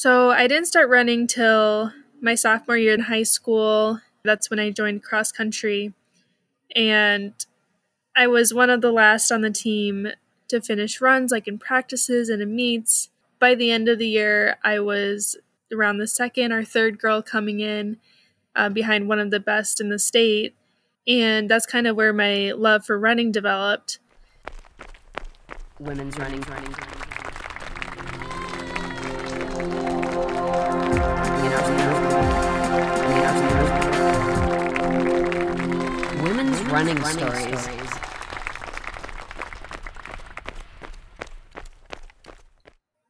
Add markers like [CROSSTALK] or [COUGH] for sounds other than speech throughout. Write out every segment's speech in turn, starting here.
So I didn't start running till my sophomore year in high school. That's when I joined cross country. And I was one of the last on the team to finish runs, like in practices and in meets. By the end of the year, I was around the second or third girl coming in uh, behind one of the best in the state. And that's kind of where my love for running developed. Women's running, running, running. Running, running stories. stories.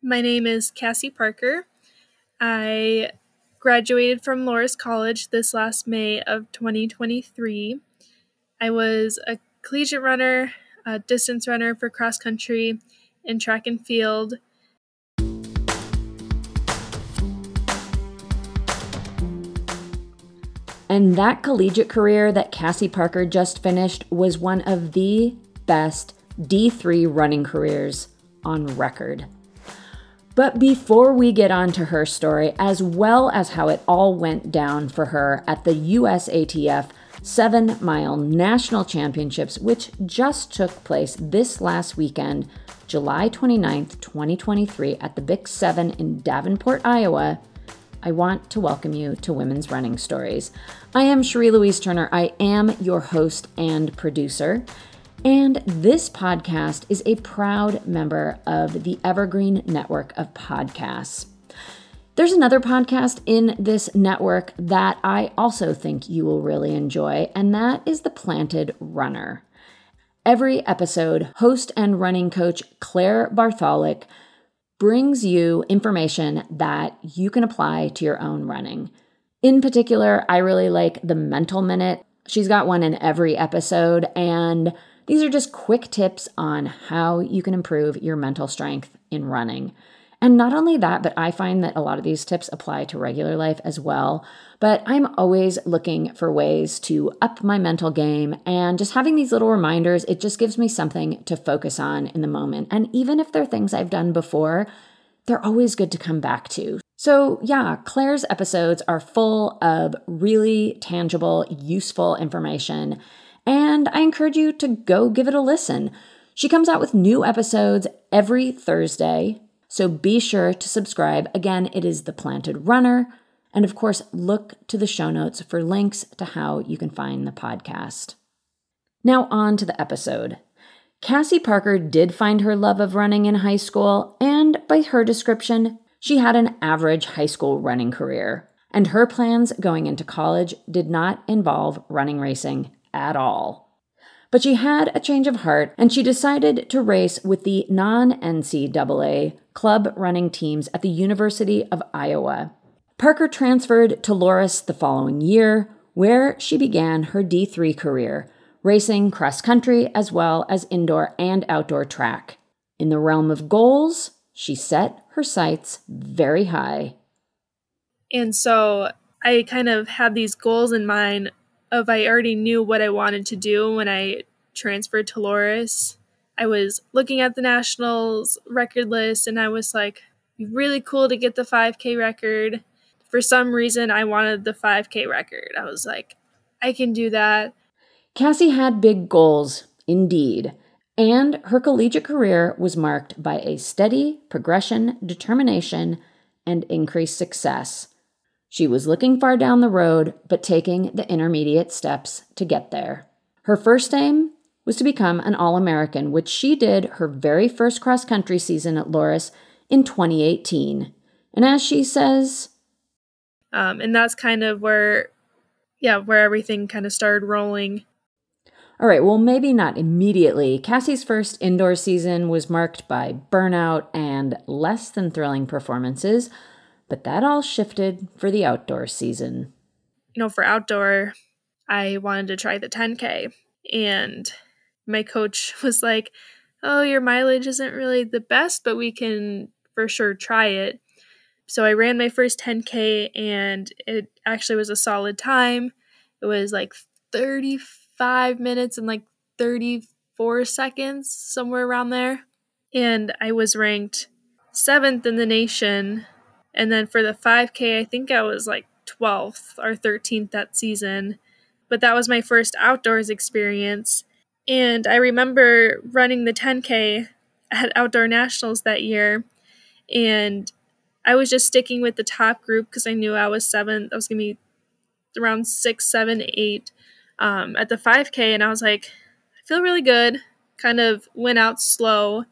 My name is Kassie Parker. I graduated from Loras College this last May of 2023. I was a collegiate runner, a distance runner for cross country and track and field. And that collegiate career that Kassie Parker just finished was one of the best D3 running careers on record. But before we get on to her story, as well as how it all went down for her at the USATF seven mile national championships, which just took place this last weekend, July 29th, 2023, at the Bix 7 in Davenport, Iowa, I want to welcome you to Women's Running Stories. I am Cherie Louise Turner. I am your host and producer. And this podcast is a proud member of the Evergreen Network of Podcasts. There's another podcast in this network that I also think you will really enjoy, and that is The Planted Runner. Every episode, host and running coach Claire Bartholic brings you information that you can apply to your own running. In particular, I really like the mental minute. She's got one in every episode, and these are just quick tips on how you can improve your mental strength in running. And not only that, but I find that a lot of these tips apply to regular life as well. But I'm always looking for ways to up my mental game. And just having these little reminders, it just gives me something to focus on in the moment. And even if they're things I've done before, they're always good to come back to. So, yeah, Claire's episodes are full of really tangible, useful information and I encourage you to go give it a listen. She comes out with new episodes every Thursday, so be sure to subscribe. Again, it is The Planted Runner. And of course, look to the show notes for links to how you can find the podcast. Now, on to the episode. Kassie Parker did find her love of running in high school, and by her description, she had an average high school running career. And her plans going into college did not involve running racing at all. But she had a change of heart and she decided to race with the non NCAA club running teams at the University of Iowa. Parker transferred to Loras the following year, where she began her D3 career, racing cross country as well as indoor and outdoor track. In the realm of goals, she set her sights very high. And so I kind of had these goals in mind of I already knew what I wanted to do when I transferred to Loras. I was looking at the Nationals record list and I was like, really cool to get the 5K record. For some reason, I wanted the 5K record. I was like, I can do that. Kassie had big goals, indeed, and her collegiate career was marked by a steady progression, determination, and increased success. She was looking far down the road, but taking the intermediate steps to get there. Her first aim was to become an All American, which she did her very first cross country season at Loras in 2018. And as she says, um, and that's kind of where, yeah, where everything kind of started rolling. All right, well, maybe not immediately. Kassie's first indoor season was marked by burnout and less than thrilling performances, but that all shifted for the outdoor season. You know, for outdoor, I wanted to try the 10K, and my coach [LAUGHS] was like, Oh, your mileage isn't really the best, but we can for sure try it. So I ran my first 10K, and it actually was a solid time. It was like 35 minutes and like 34 seconds, somewhere around there. And I was ranked seventh in the nation. And then for the 5K, I think I was like 12th or 13th that season. But that was my first outdoors experience. And I remember running the 10K at Outdoor Nationals that year. And I was just sticking with the top group because I knew I was seventh. I was to be around six, seven, eight um, at the 5K. And I was like, I feel really good. Kind of went out slow.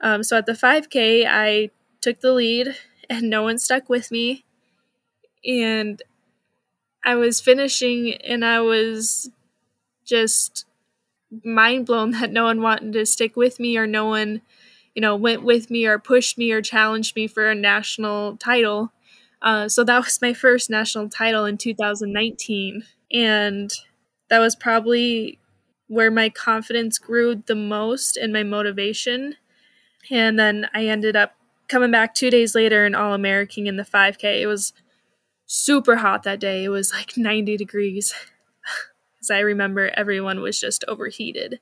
Um, so at the 5K, I took the lead and no one stuck with me. And I was finishing and I was just mind blown [LAUGHS] that no one wanted to stick with me or no one, you know, went with me or pushed me or challenged me for a national title. Uh, so that was my first national title in 2019. And that was probably where my confidence grew the most and my motivation. And then I ended up coming back two days later and All American in the 5K. It was super hot that day. It was like 90 degrees. [LAUGHS] Because I remember everyone was just overheated.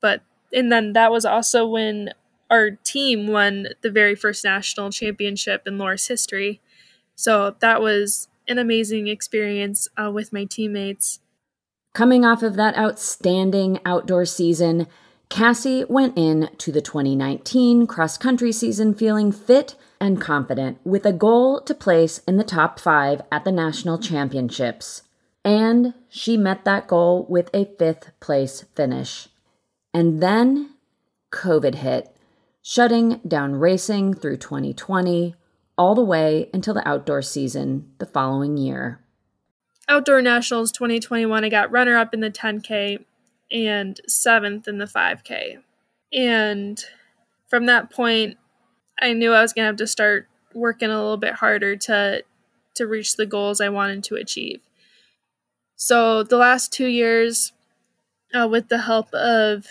But, and then that was also when our team won the very first national championship in Loras history. So that was an amazing experience uh, with my teammates. Coming off of that outstanding outdoor season, Kassie went in to the 2019 cross country season feeling fit and confident with a goal to place in the top five at the national championships. And she met that goal with a fifth place finish. And then COVID hit, shutting down racing through 2020 all the way until the outdoor season the following year. Outdoor Nationals 2021, I got runner up in the 10K and seventh in the 5K. And from that point, I knew I was going to have to start working a little bit harder to to reach the goals I wanted to achieve. So the last two years, uh, with the help of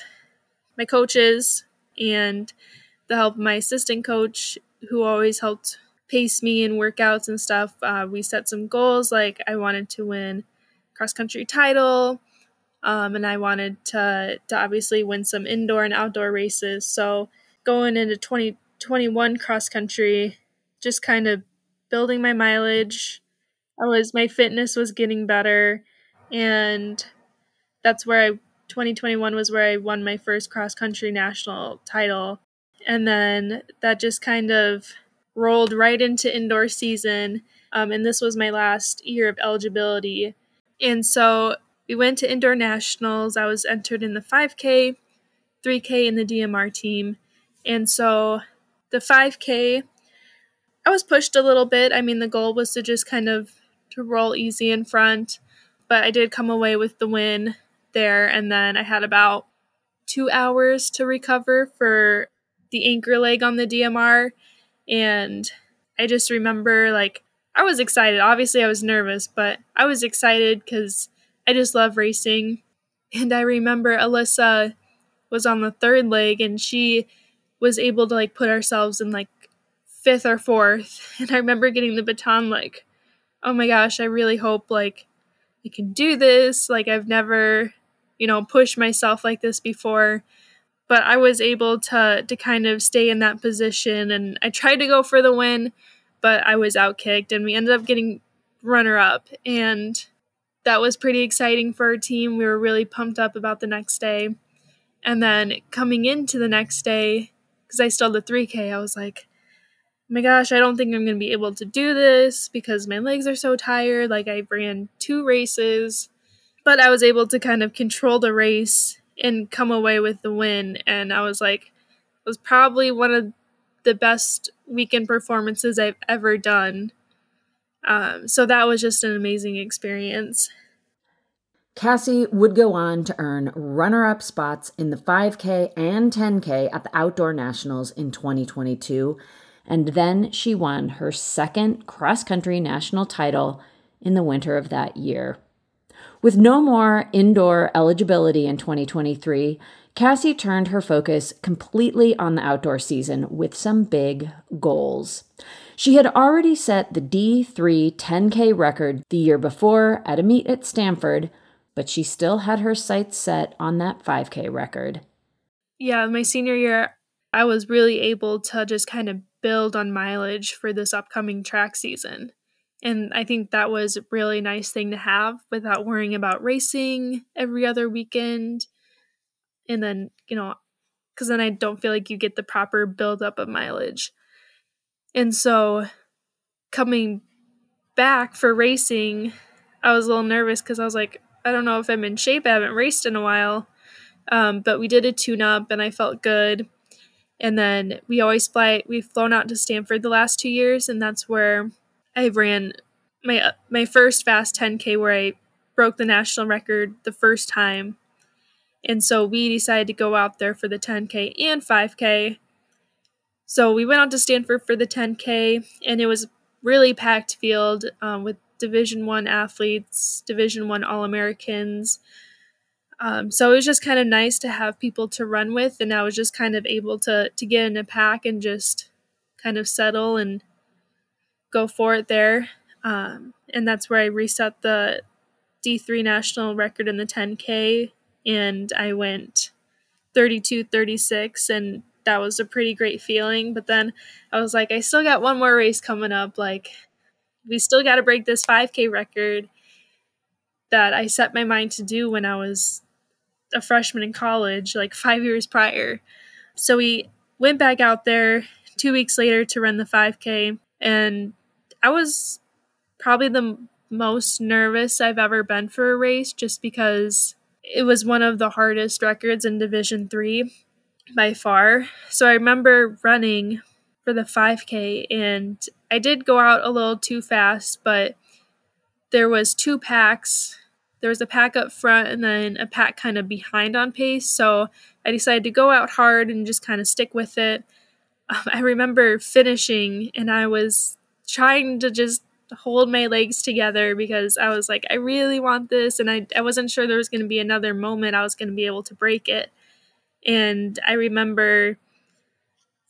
my coaches and the help of my assistant coach, who always helped pace me in workouts and stuff. Uh, we set some goals like I wanted to win cross country title, um, and I wanted to to obviously win some indoor and outdoor races. So going into 2021 cross country, just kind of building my mileage. I was my fitness was getting better, and that's where I 2021 was where I won my first cross country national title. And then that just kind of rolled right into indoor season. Um, and this was my last year of eligibility. And so we went to indoor nationals. I was entered in the 5K, 3K in the DMR team. And so the 5K, I was pushed a little bit. I mean, the goal was to just kind of to roll easy in front, but I did come away with the win there. And then I had about two hours to recover for the anchor leg on the DMR. And I just remember like I was excited. Obviously, I was nervous, but I was excited because I just love racing. And I remember Alyssa was on the third leg and she was able to like put ourselves in like fifth or fourth. [LAUGHS] And I remember getting the baton like, oh my gosh, I really hope like I can do this. Like I've never, you know, pushed myself like this before but I was able to to kind of stay in that position and I tried to go for the win, but I was outkicked and we ended up getting runner up and that was pretty exciting for our team. We were really pumped up about the next day. And then coming into the next day, because I still did 3K, I was like, oh my gosh, I don't think I'm going to be able to do this because my legs are so tired. Like, I ran two races, but I was able to kind of control the race and come away with the win. And I was like, it was probably one of the best weekend performances I've ever done. Um, so that was just an amazing experience. Kassie would go on to earn runner up spots in the 5K and 10K at the Outdoor Nationals in 2022, and then she won her second cross country national title in the winter of that year. With no more indoor eligibility in 2023, Kassie turned her focus completely on the outdoor season with some big goals. She had already set the D3 10K record the year before at a meet at Stanford but she still had her sights set on that 5K record. Yeah, my senior year, I was really able to just kind of build on mileage for this upcoming track season. And I think that was a really nice thing to have without worrying about racing every other weekend. And then, you know, because then I don't feel like you get the proper buildup of mileage. And so coming back for racing, I was a little nervous because I was like, I don't know if I'm in shape. I haven't raced in a while. Um, but we did a tune up and I felt good. And then we always fly, we've flown out to Stanford the last two years, and that's where I ran my my first fast 10K where I broke the national record the first time. And so we decided to go out there for the 10K and 5K. So we went out to Stanford for the 10K, and it was really packed field um, with division one athletes division one all-americans um, so it was just kind of nice to have people to run with and i was just kind of able to to get in a pack and just kind of settle and go for it there. Um, and that's where i reset the d3 national record in the 10k and i went 32 36 and that was a pretty great feeling. But then i was like i still got one more race coming up. Like we still got to break this 5K record that I set my mind to do when I was a freshman in college, like five years prior. So we went back out there two weeks later to run the 5K, and I was probably the most nervous I've ever been for a race just because it was one of the hardest records in Division 3 by far. So I remember running for the 5K, and I did go out a little too fast, but there was two packs. There was a pack up front and then a pack kind of behind on pace. So I decided to go out hard and just kind of stick with it. [LAUGHS] I remember finishing and I was trying to just hold my legs together because I was like, I really want this. And I, I wasn't sure there was going to be another moment I was going to be able to break it. And I remember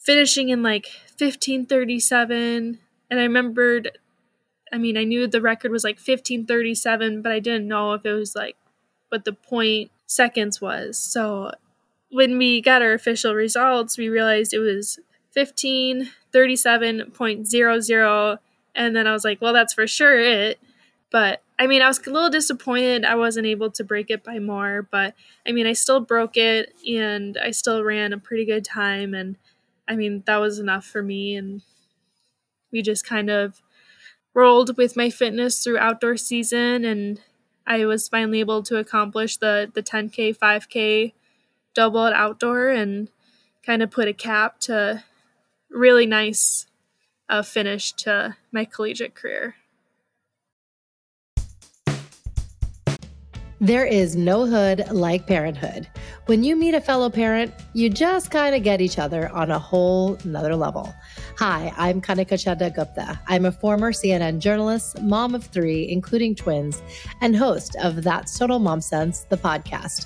finishing in like 1537 and i remembered i mean i knew the record was like 1537 but i didn't know if it was like what the point seconds was so when we got our official results we realized it was 1537.00 and then i was like well that's for sure it but i mean i was a little disappointed i wasn't able to break it by more but i mean i still broke it and i still ran a pretty good time and I mean, that was enough for me. And we just kind of rolled with my fitness through outdoor season. And I was finally able to accomplish the, the 10K, 5K double at outdoor and kind of put a cap to really nice uh, finish to my collegiate career. There is no hood like parenthood. When you meet a fellow parent, you just kind of get each other on a whole nother level. Hi, I'm Kanika Chadha Gupta. I'm a former CNN journalist, mom of three, including twins, and host of That's Total Mom Sense, the podcast.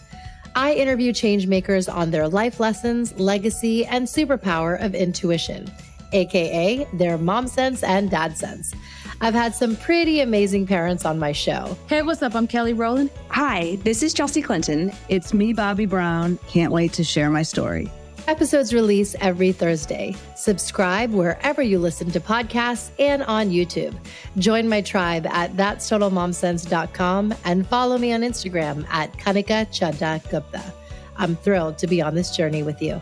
I interview changemakers on their life lessons, legacy, and superpower of intuition, aka their mom sense and dad sense. I've had some pretty amazing parents on my show. Hey, what's up? I'm Kelly Rowland. Hi, this is Chelsea Clinton. It's me, Bobby Brown. Can't wait to share my story. Episodes release every Thursday. Subscribe wherever you listen to podcasts and on YouTube. Join my tribe at that'stotalmomsense.com and follow me on Instagram at Kanika Chadha Gupta. I'm thrilled to be on this journey with you.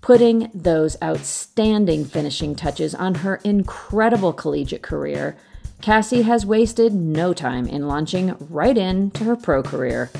putting those outstanding finishing touches on her incredible collegiate career, Kassie has wasted no time in launching right into her pro career.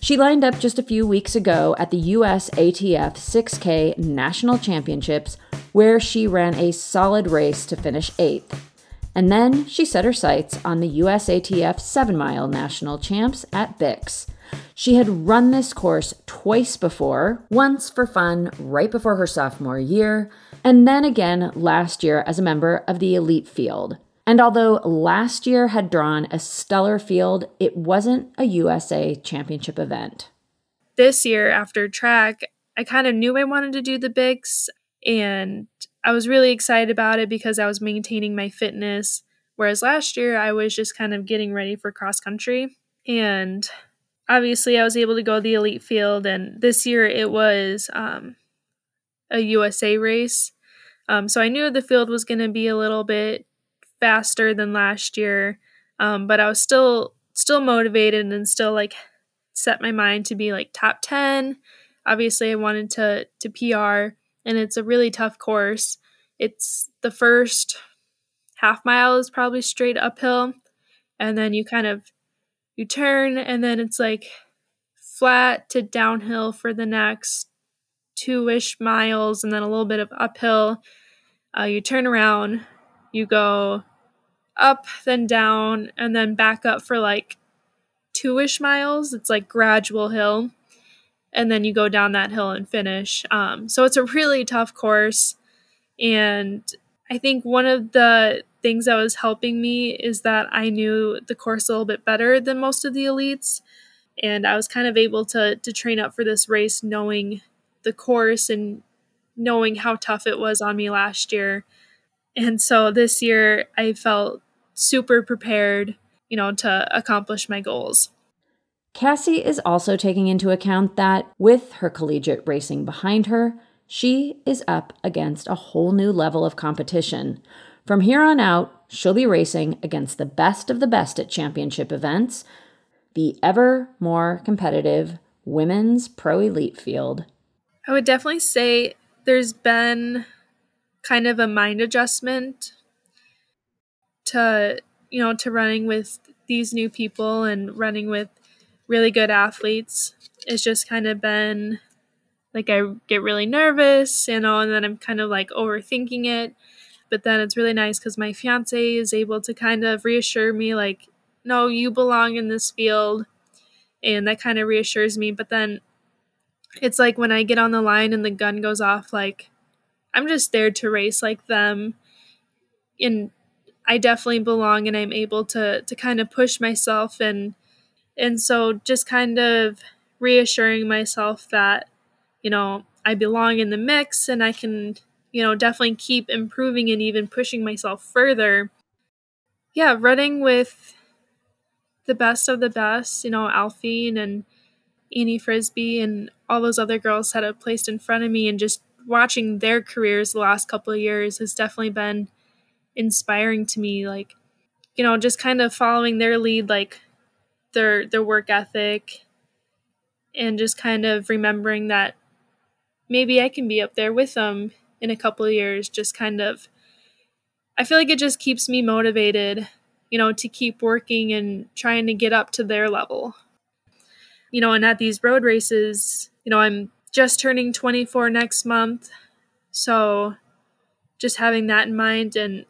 She lined up just a few weeks ago at the US ATF 6K National Championships, where she ran a solid race to finish eighth. And then she set her sights on the USATF 7 mile national champs at Bix. She had run this course twice before, once for fun right before her sophomore year, and then again last year as a member of the elite field. And although last year had drawn a stellar field, it wasn't a USA championship event. This year, after track, I kind of knew I wanted to do the Bix, and I was really excited about it because I was maintaining my fitness. Whereas last year, I was just kind of getting ready for cross country. And obviously, I was able to go the elite field, and this year it was um, a USA race. Um, so I knew the field was going to be a little bit faster than last year, um, but I was still still motivated and still like set my mind to be like top 10 obviously i wanted to to pr and it's a really tough course. It's the first half mile is probably straight uphill and then you kind of you turn and then it's like flat to downhill for the next two-ish miles and then a little bit of uphill. Uh, you turn around you go up then down and then back up for like two-ish miles. It's like gradual hill. And then you go down that hill and finish. Um, so it's a really tough course. And i think one of the things that was helping me is that i knew the course a little bit better than most of the elites. And i was kind of able to to train up for this race knowing the course and knowing how tough it was on me last year. And so this year i felt super prepared, you know, to accomplish my goals. Kassie is also taking into account that with her collegiate racing behind her, she is up against a whole new level of competition. From here on out, she'll be racing against the best of the best at championship events, the ever more competitive women's pro elite field. I would definitely say there's been kind of a mind adjustment to you know to running with these new people and running with really good athletes it's just kind of been like I get really nervous, you know, and then I'm kind of like overthinking it. But then it's really nice because my fiance is able to kind of reassure me, like, no, you belong in this field. And that kind of reassures me. But then it's like when I get on the line and the gun goes off, like, I'm just there to race like them. And I definitely belong and I'm able to to kind of push myself and and so just kind of reassuring myself that you know I belong in the mix and I can you know definitely keep improving and even pushing myself further. Yeah, running with the best of the best, you know, Aliphine and Annie Frisbie and all those other girls that have placed in front of me and just watching their careers the last couple of years has definitely been inspiring to me like you know just kind of following their lead like their their work ethic and just kind of remembering that maybe I can be up there with them in a couple of years just kind of I feel like it just keeps me motivated you know to keep working and trying to get up to their level. You know and at these road races you know I'm just turning 24 next month. So just having that in mind and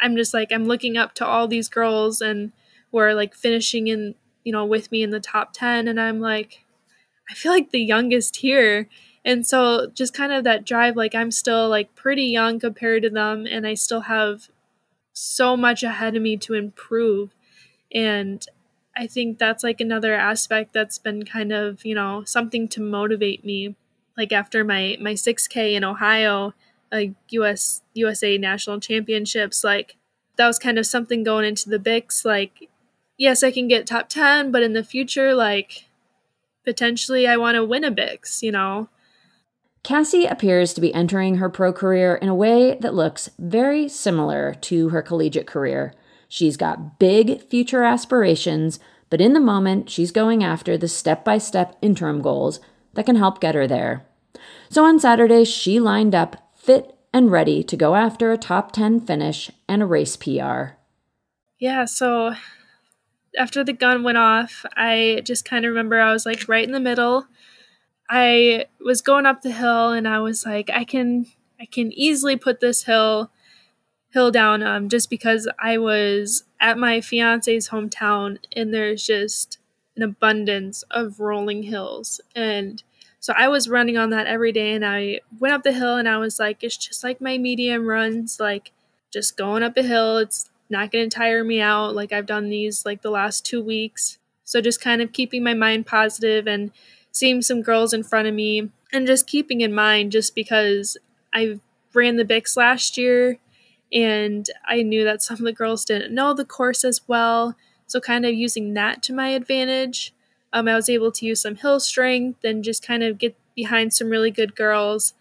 I'm just like I'm looking up to all these girls and who are like finishing in you know with me in the top 10 and I'm like I feel like the youngest here and so just kind of that drive like I'm still like pretty young compared to them and I still have so much ahead of me to improve and I think that's like another aspect that's been kind of, you know, something to motivate me. Like after my my 6K in Ohio, a US USA national championships like that was kind of something going into the Bix like yes I can get top 10 but in the future like potentially I want to win a Bix you know Kassie appears to be entering her pro career in a way that looks very similar to her collegiate career. She's got big future aspirations, but in the moment, she's going after the step by step interim goals that can help get her there. So on Saturday, she lined up fit and ready to go after a top 10 finish and a race PR. Yeah, so after the gun went off, I just kind of remember I was like right in the middle. I was going up the hill and I was like I can I can easily put this hill hill down um, just because I was at my fiance's hometown and there's just an abundance of rolling hills. And so I was running on that every day and I went up the hill and I was like, it's just like my medium runs, like just going up a hill. It's not going to tire me out. Like I've done these like the last two weeks. So just kind of keeping my mind positive and seeing some girls in front of me and just keeping in mind just because I ran the Bix last year and I knew that some of the girls didn't know the course as well. So, kind of using that to my advantage, um, I was able to use some hill strength and just kind of get behind some really good girls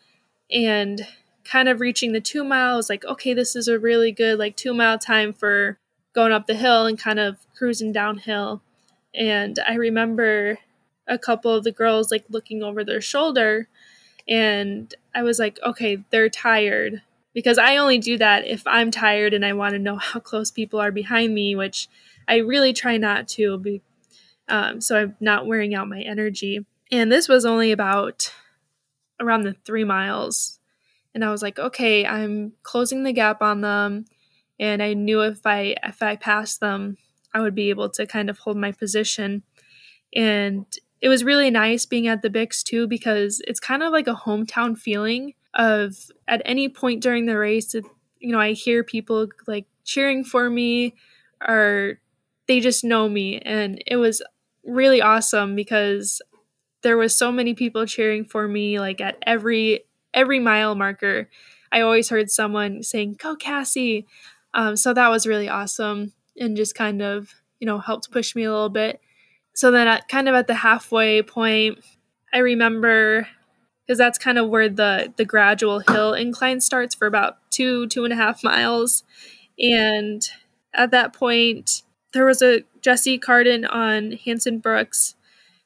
and kind of reaching the two mile. I was like, okay, this is a really good like two mile time for going up the hill and kind of cruising downhill. And I remember a couple of the girls like looking over their shoulder and I was like, okay, they're tired because I only do that if I'm tired and I want to know how close people are behind me, which I really try not to. Be, um, so I'm not wearing out my energy. And this was only about around the three miles. And I was like, okay, I'm closing the gap on them. And I knew if I if I passed them, I would be able to kind of hold my position. And it was really nice being at the Bix too because it's kind of like a hometown feeling of at any point during the race, it, you know, I hear people like cheering for me or they just know me. And it was really awesome because there was so many people cheering for me like at every every mile marker. I always heard someone saying, Go Kassie. Um, so that was really awesome and just kind of, you know, helped push me a little bit. So then at kind of at the halfway point, I remember because that's kind of where the the gradual hill incline starts for about two two and a half miles and at that point there was a Jessie Cardin on hanson brooks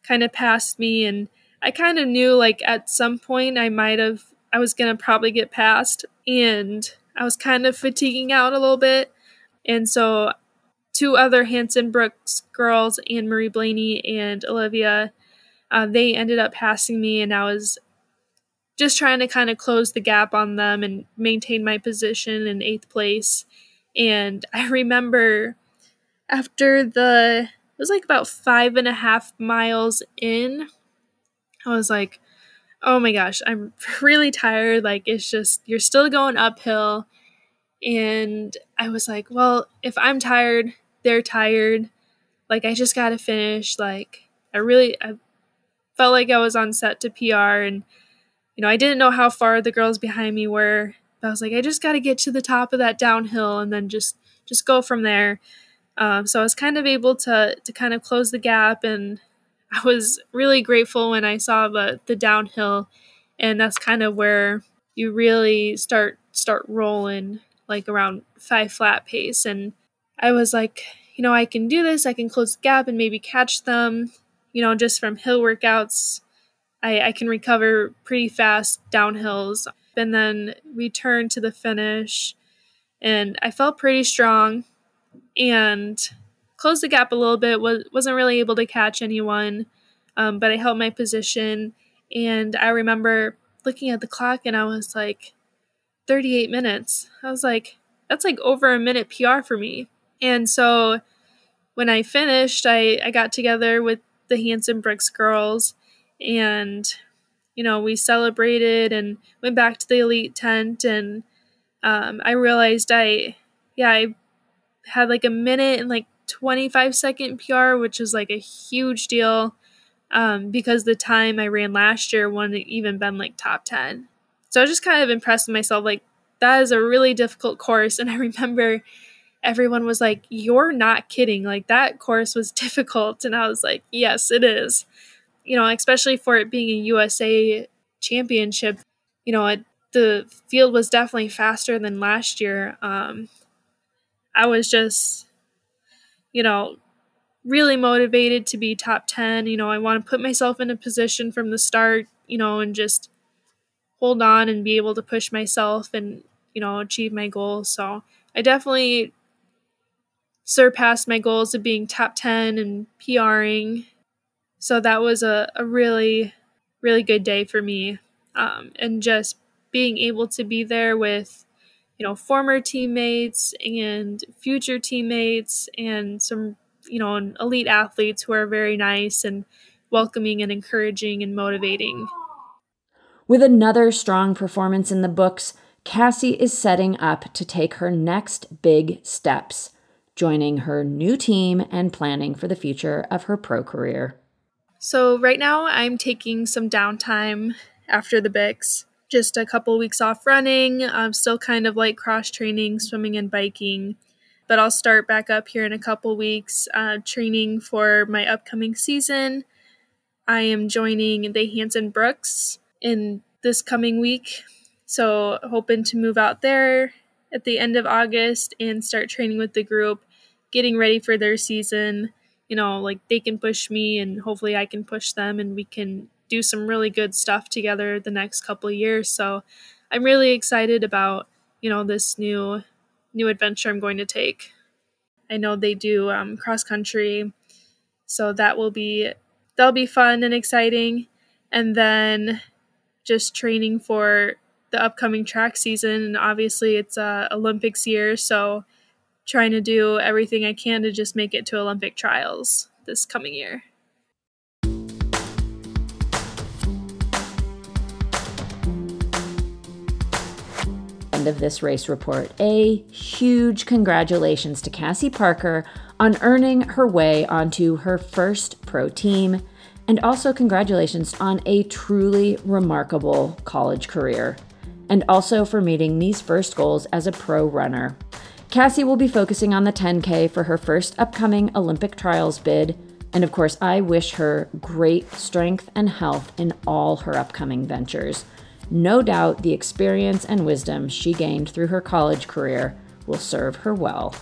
kind of passed me and i kind of knew like at some point i might have i was gonna probably get past and i was kind of fatiguing out a little bit and so two other hanson brooks girls anne marie blaney and olivia uh, they ended up passing me and i was just trying to kind of close the gap on them and maintain my position in eighth place. And I [LAUGHS] remember after the, it was like about five and a half miles in, I was like, oh my gosh, I'm [LAUGHS] really tired. Like, it's just, you're still going uphill. And I was like, well, if I'm tired, they're tired. Like, I just got to finish. Like, I really, I felt like I was on set to PR and you know, I didn't know how far the girls behind me were. But I was like, I just got to get to the top of that downhill and then just just go from there. Um, so I was kind of able to to kind of close the gap, and [LAUGHS] I was really grateful when I saw the the downhill, and that's kind of where you really start start rolling like around five flat pace, and I was like, you know, I can do this. I can close the gap and maybe catch them. You know, just from hill workouts I, I can recover pretty fast downhills and then we return to the finish. And I felt pretty strong and closed the gap a little bit. Was, wasn't really able to catch anyone, um, but I held my position. And I remember looking at the clock and I was like, 38 minutes. I was like, that's like over a minute PR for me. And so when I finished, I, I got together with the Hanson Brooks girls and you know we celebrated and went back to the elite tent and um, i realized i yeah i had like a minute and like 25 second pr which is like a huge deal um, because the time i ran last year wouldn't even been like top 10 so i was just kind of impressed with myself like that is a really difficult course and i [LAUGHS] remember everyone was like you're not kidding like that course was difficult and i was like yes it is you know, especially for it being a USA championship, you know, it, the field was definitely faster than last year. Um, I was just, you know, really motivated to be top 10. You know, I want to put myself in a position from the start, you know, and just hold on and be able to push myself and, you know, achieve my goals. So I definitely surpassed my goals of being top 10 and PRing so that was a, a really, really good day for me. Um, and just being able to be there with, you know, former teammates and future teammates and some, you know, elite athletes who are very nice and welcoming and encouraging and motivating. With another strong performance in the books, Kassie is setting up to take her next big steps, joining her new team and planning for the future of her pro career. So, right now, I'm taking some downtime after the Bix just a couple weeks off running. I'm still kind of like cross training, swimming and biking, but I'll start back up here in a couple weeks, uh, training for my upcoming season. I am joining the Hanson Brooks in this coming week, so hoping to move out there at the end of August and start training with the group, getting ready for their season. You know, like they can push me and hopefully I can push them and we can do some really good stuff together the next couple years. So I'm really excited about, you know, this new new adventure I'm going to take. I know they do um, cross country, so that will be that'll be fun and exciting. And then just training for the upcoming track season. And obviously, it's a Olympics year, so trying to do everything I can to just make it to Olympic trials this coming year. Of this race report. A huge congratulations to Kassie Parker on earning her way onto her first pro team, and also congratulations on a truly remarkable college career, and also for meeting these first goals as a pro runner. Kassie will be focusing on the 10K for her first upcoming Olympic trials bid. And of course, I wish her great strength and health in all her upcoming ventures. No doubt the experience and wisdom she gained through her college career will serve her well.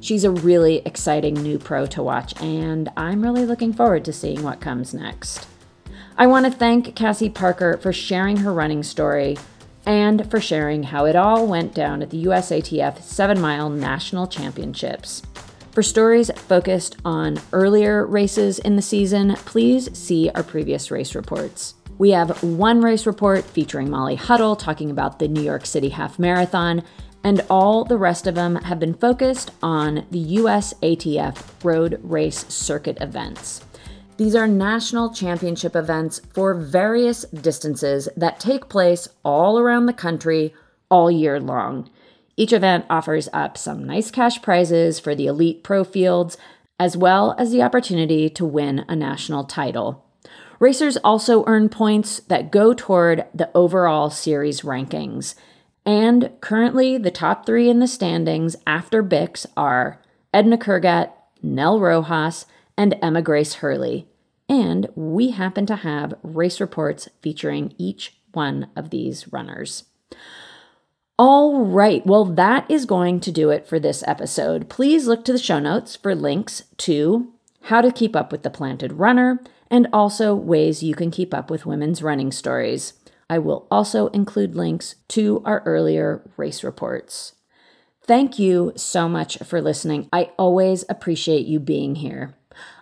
She's a really exciting new pro to watch, and I'm really looking forward to seeing what comes next. I want to thank Kassie Parker for sharing her running story and for sharing how it all went down at the USATF 7 Mile National Championships. For stories focused on earlier races in the season, please see our previous race reports. We have one race report featuring Molly Huddle talking about the New York City Half Marathon, and all the rest of them have been focused on the US ATF road race circuit events. These are national championship events for various distances that take place all around the country all year long. Each event offers up some nice cash prizes for the elite pro fields, as well as the opportunity to win a national title. Racers also earn points that go toward the overall series rankings. And currently, the top three in the standings after Bix are Ednah Kurgat, Nell Rojas, and Emma Grace Hurley. And we happen to have race reports featuring each one of these runners. All right, well, that is going to do it for this episode. Please look to the show notes for links to how to keep up with the planted runner and also ways you can keep up with women's running stories. I will also include links to our earlier race reports. Thank you so much for listening. I always appreciate you being here.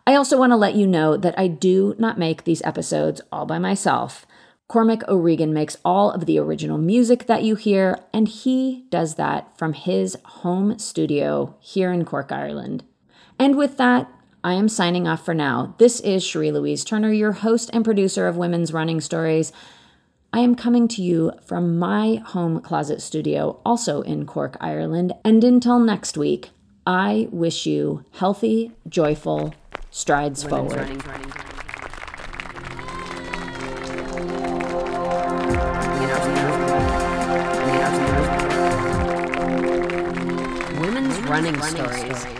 I also want to let you know that I do not make these episodes all by myself. Cormac O'Regan makes all of the original music that you hear, and he does that from his home studio here in Cork, Ireland. And with that, I am signing off for now. This is Cherie Louise Turner, your host and producer of Women's Running Stories. I am coming to you from my home closet studio, also in Cork, Ireland. And until next week, I wish you healthy, joyful strides Women's forward. Running, running, running. Women's running stories. Running